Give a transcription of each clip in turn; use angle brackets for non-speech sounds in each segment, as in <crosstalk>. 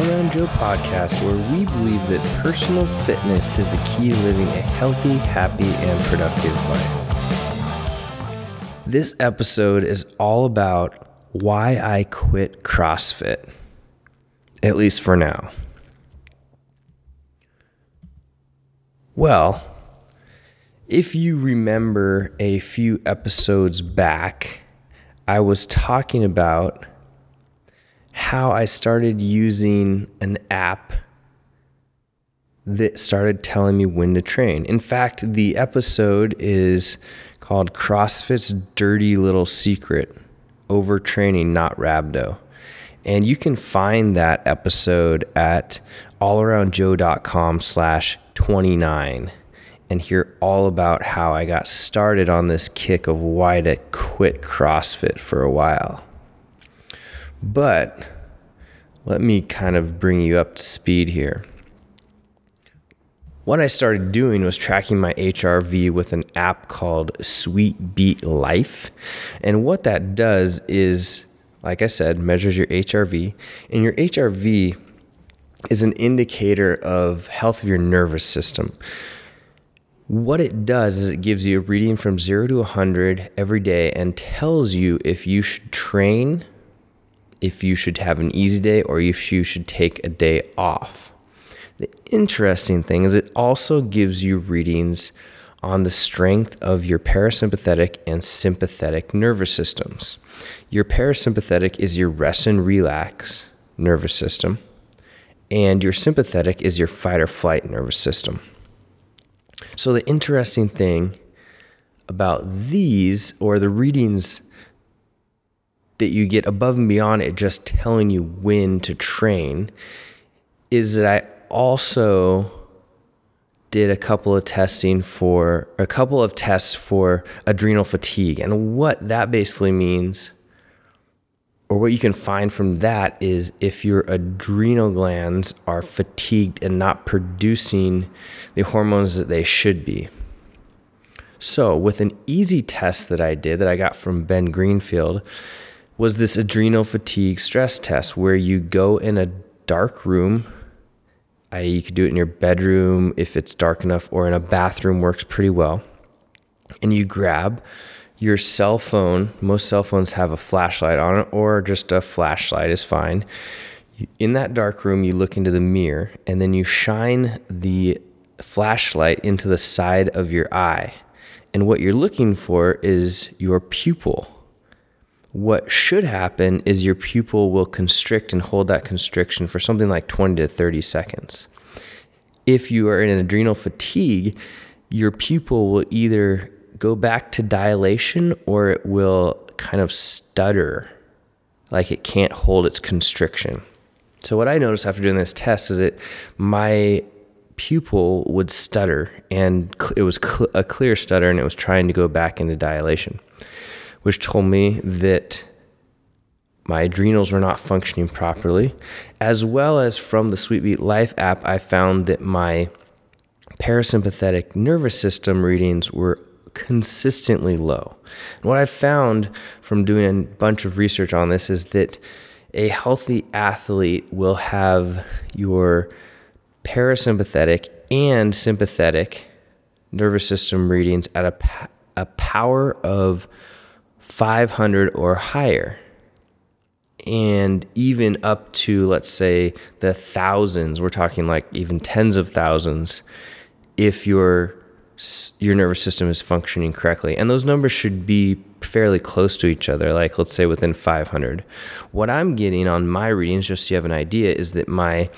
All Around Joe podcast, where we believe that personal fitness is the key to living a healthy, happy, and productive life. This episode is all about why I quit CrossFit, at least for now. Well, if you remember a few episodes back, I was talking about how I started using an app that started telling me when to train. In fact, the episode is called CrossFit's Dirty Little Secret Overtraining, Not Rhabdo. And you can find that episode at allaroundjoe.com slash 29 and hear all about how I got started on this kick of why to quit CrossFit for a while. But let me kind of bring you up to speed here. What I started doing was tracking my HRV with an app called Sweet Beat Life. And what that does is, like I said, measures your HRV. And your HRV is an indicator of health of your nervous system. What it does is it gives you a reading from 0 to 100 every day and tells you if you should train if you should have an easy day or if you should take a day off. The interesting thing is it also gives you readings on the strength of your parasympathetic and sympathetic nervous systems. Your parasympathetic is your rest and relax nervous system, and your sympathetic is your fight or flight nervous system. So, the interesting thing about these or the readings that you get above and beyond it just telling you when to train is that I also did a couple of testing for a couple of tests for adrenal fatigue. And what that basically means, or what you can find from that, is if your adrenal glands are fatigued and not producing the hormones that they should be. So, with an easy test that I did that I got from Ben Greenfield, was this adrenal fatigue stress test where you go in a dark room. I, you could do it in your bedroom if it's dark enough, or in a bathroom works pretty well. And you grab your cell phone. Most cell phones have a flashlight on it, or just a flashlight is fine. In that dark room, you look into the mirror and then you shine the flashlight into the side of your eye. And what you're looking for is your pupil what should happen is your pupil will constrict and hold that constriction for something like 20 to 30 seconds. If you are in adrenal fatigue, your pupil will either go back to dilation or it will kind of stutter, like it can't hold its constriction. So, what I noticed after doing this test is that my pupil would stutter and it was a clear stutter and it was trying to go back into dilation which told me that my adrenals were not functioning properly, as well as from the Sweetbeat Life app, I found that my parasympathetic nervous system readings were consistently low. And what I found from doing a bunch of research on this is that a healthy athlete will have your parasympathetic and sympathetic nervous system readings at a, a power of 500 or higher. And even up to, let's say, the thousands, we're talking like even tens of thousands, if your your nervous system is functioning correctly. And those numbers should be fairly close to each other, like let's say within 500. What I'm getting on my readings, just so you have an idea, is that my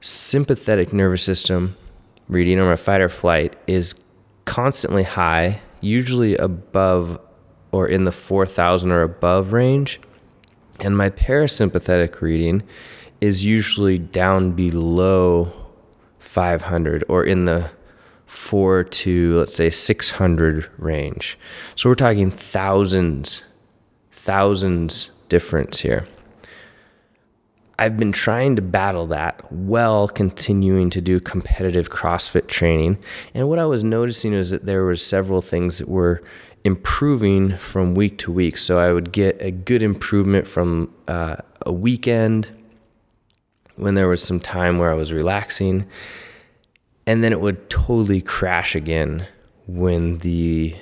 sympathetic nervous system reading or my fight or flight is constantly high, usually above or in the 4,000 or above range. And my parasympathetic reading is usually down below 500 or in the 4 to let's say 600 range. So we're talking thousands, thousands difference here. I've been trying to battle that while continuing to do competitive CrossFit training. And what I was noticing was that there were several things that were improving from week to week. So I would get a good improvement from uh, a weekend when there was some time where I was relaxing. And then it would totally crash again when the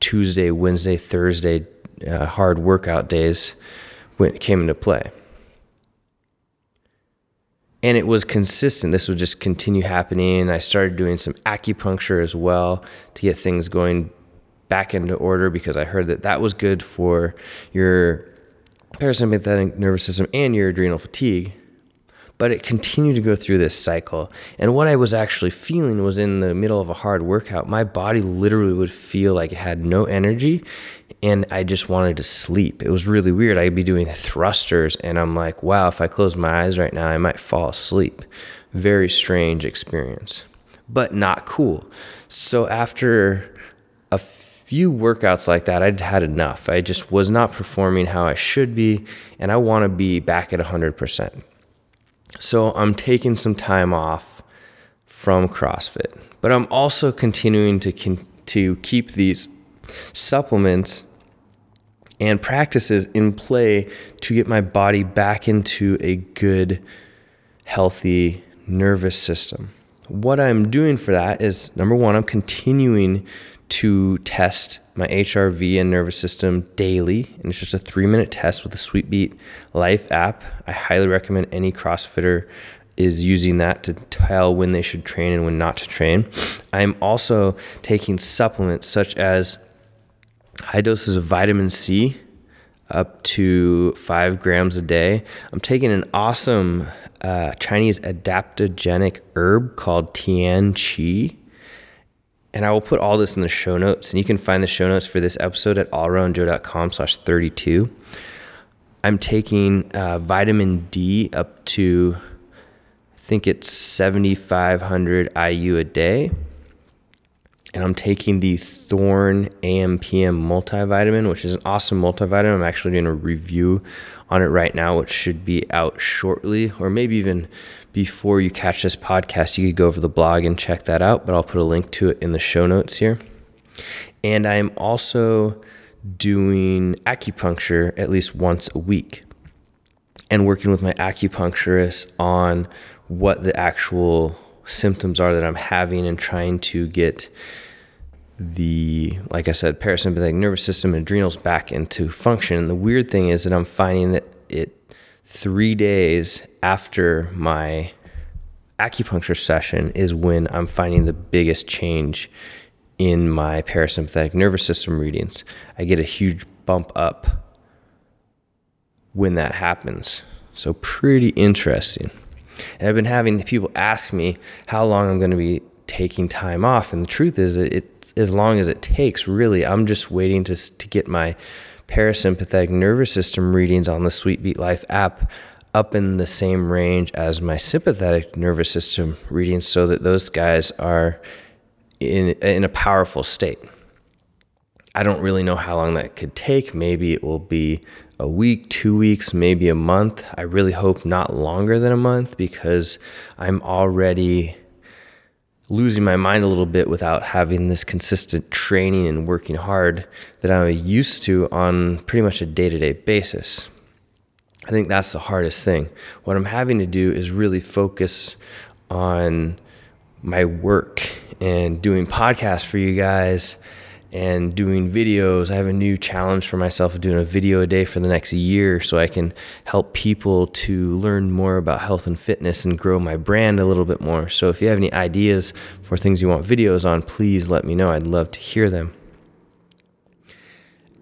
Tuesday, Wednesday, Thursday uh, hard workout days went, came into play. And it was consistent. This would just continue happening. I started doing some acupuncture as well to get things going back into order because I heard that that was good for your parasympathetic nervous system and your adrenal fatigue. But it continued to go through this cycle. And what I was actually feeling was in the middle of a hard workout, my body literally would feel like it had no energy and I just wanted to sleep. It was really weird. I'd be doing thrusters and I'm like, wow, if I close my eyes right now, I might fall asleep. Very strange experience, but not cool. So after a few workouts like that, I'd had enough. I just was not performing how I should be, and I want to be back at 100%. So I'm taking some time off from CrossFit, but I'm also continuing to con- to keep these supplements and practices in play to get my body back into a good healthy nervous system. What I'm doing for that is number 1, I'm continuing to test my HRV and nervous system daily. And it's just a three minute test with the Sweetbeat Life app. I highly recommend any CrossFitter is using that to tell when they should train and when not to train. I'm also taking supplements such as high doses of vitamin C, up to five grams a day. I'm taking an awesome uh, Chinese adaptogenic herb called Tian Qi and I will put all this in the show notes. And you can find the show notes for this episode at allaroundjoe.com slash 32. I'm taking uh, vitamin D up to, I think it's 7,500 IU a day. And I'm taking the Thorne AMPM multivitamin, which is an awesome multivitamin. I'm actually doing a review on it right now, which should be out shortly, or maybe even before you catch this podcast, you could go over the blog and check that out, but I'll put a link to it in the show notes here. And I'm also doing acupuncture at least once a week and working with my acupuncturist on what the actual symptoms are that I'm having and trying to get the, like I said, parasympathetic nervous system and adrenals back into function. And the weird thing is that I'm finding that it three days after my acupuncture session is when I'm finding the biggest change in my parasympathetic nervous system readings. I get a huge bump up when that happens. So, pretty interesting. And I've been having people ask me how long I'm going to be taking time off. And the truth is, it's as long as it takes, really. I'm just waiting to, to get my parasympathetic nervous system readings on the Sweetbeat Life app up in the same range as my sympathetic nervous system readings so that those guys are in, in a powerful state. I don't really know how long that could take. Maybe it will be a week, two weeks, maybe a month. I really hope not longer than a month because I'm already losing my mind a little bit without having this consistent training and working hard that I'm used to on pretty much a day to day basis. I think that's the hardest thing. What I'm having to do is really focus on my work and doing podcasts for you guys and doing videos. I have a new challenge for myself of doing a video a day for the next year so I can help people to learn more about health and fitness and grow my brand a little bit more. So if you have any ideas for things you want videos on, please let me know. I'd love to hear them.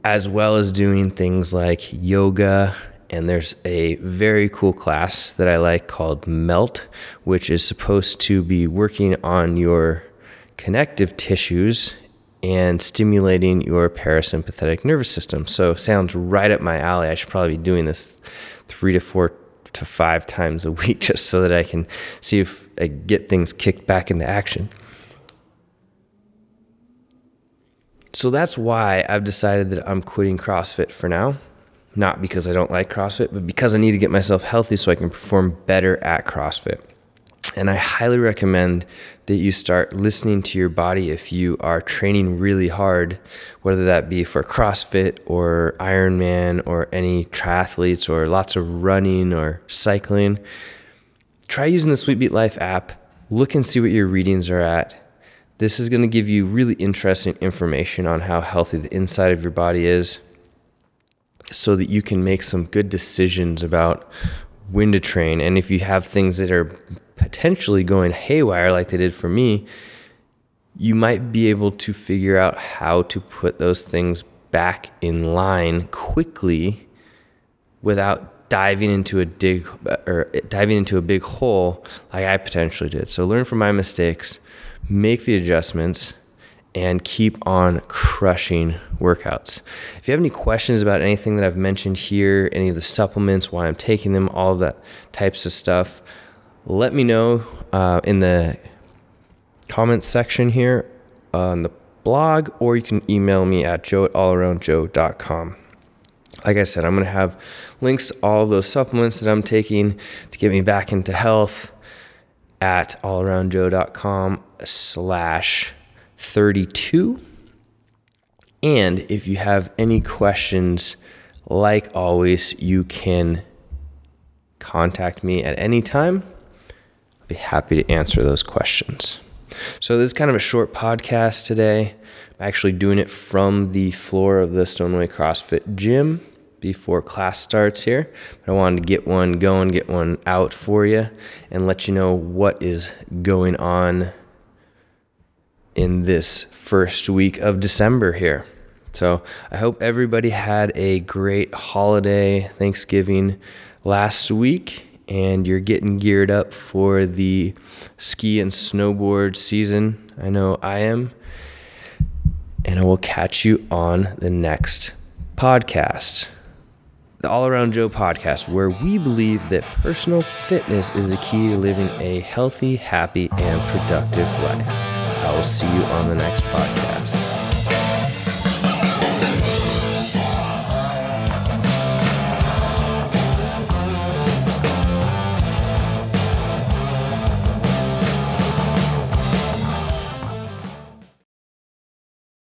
As well as doing things like yoga. And there's a very cool class that I like called MELT, which is supposed to be working on your connective tissues and stimulating your parasympathetic nervous system. So sounds right up my alley. I should probably be doing this three to four to five times a week <laughs> just so that I can see if I get things kicked back into action. So that's why I've decided that I'm quitting CrossFit for now. Not because I don't like CrossFit, but because I need to get myself healthy so I can perform better at CrossFit. And I highly recommend that you start listening to your body if you are training really hard, whether that be for CrossFit or Ironman or any triathletes or lots of running or cycling. try using the Sweetbeat Life app. Look and see what your readings are at. This is going to give you really interesting information on how healthy the inside of your body is so that you can make some good decisions about when to train. And if you have things that are potentially going haywire, like they did for me, you might be able to figure out how to put those things back in line quickly without diving into a dig or diving into a big hole like I potentially did. So learn from my mistakes, make the adjustments, and keep on crushing workouts. If you have any questions about anything that I've mentioned here, any of the supplements, why I'm taking them, all that types of stuff, let me know uh, in the comments section here on the blog, or you can email me at joe at allaroundjoe.com. Like I said, I'm going to have links to all of those supplements that I'm taking to get me back into health at allaroundjoe.com slash 32. And if you have any questions, like always, you can contact me at any time. Be happy to answer those questions. So, this is kind of a short podcast today. I'm actually doing it from the floor of the Stoneway CrossFit gym before class starts here. But I wanted to get one going, get one out for you, and let you know what is going on in this first week of December here. So I hope everybody had a great holiday, Thanksgiving last week, and you're getting geared up for the ski and snowboard season. I know I am. And I will catch you on the next podcast the All Around Joe podcast, where we believe that personal fitness is the key to living a healthy, happy, and productive life. I will see you on the next podcast.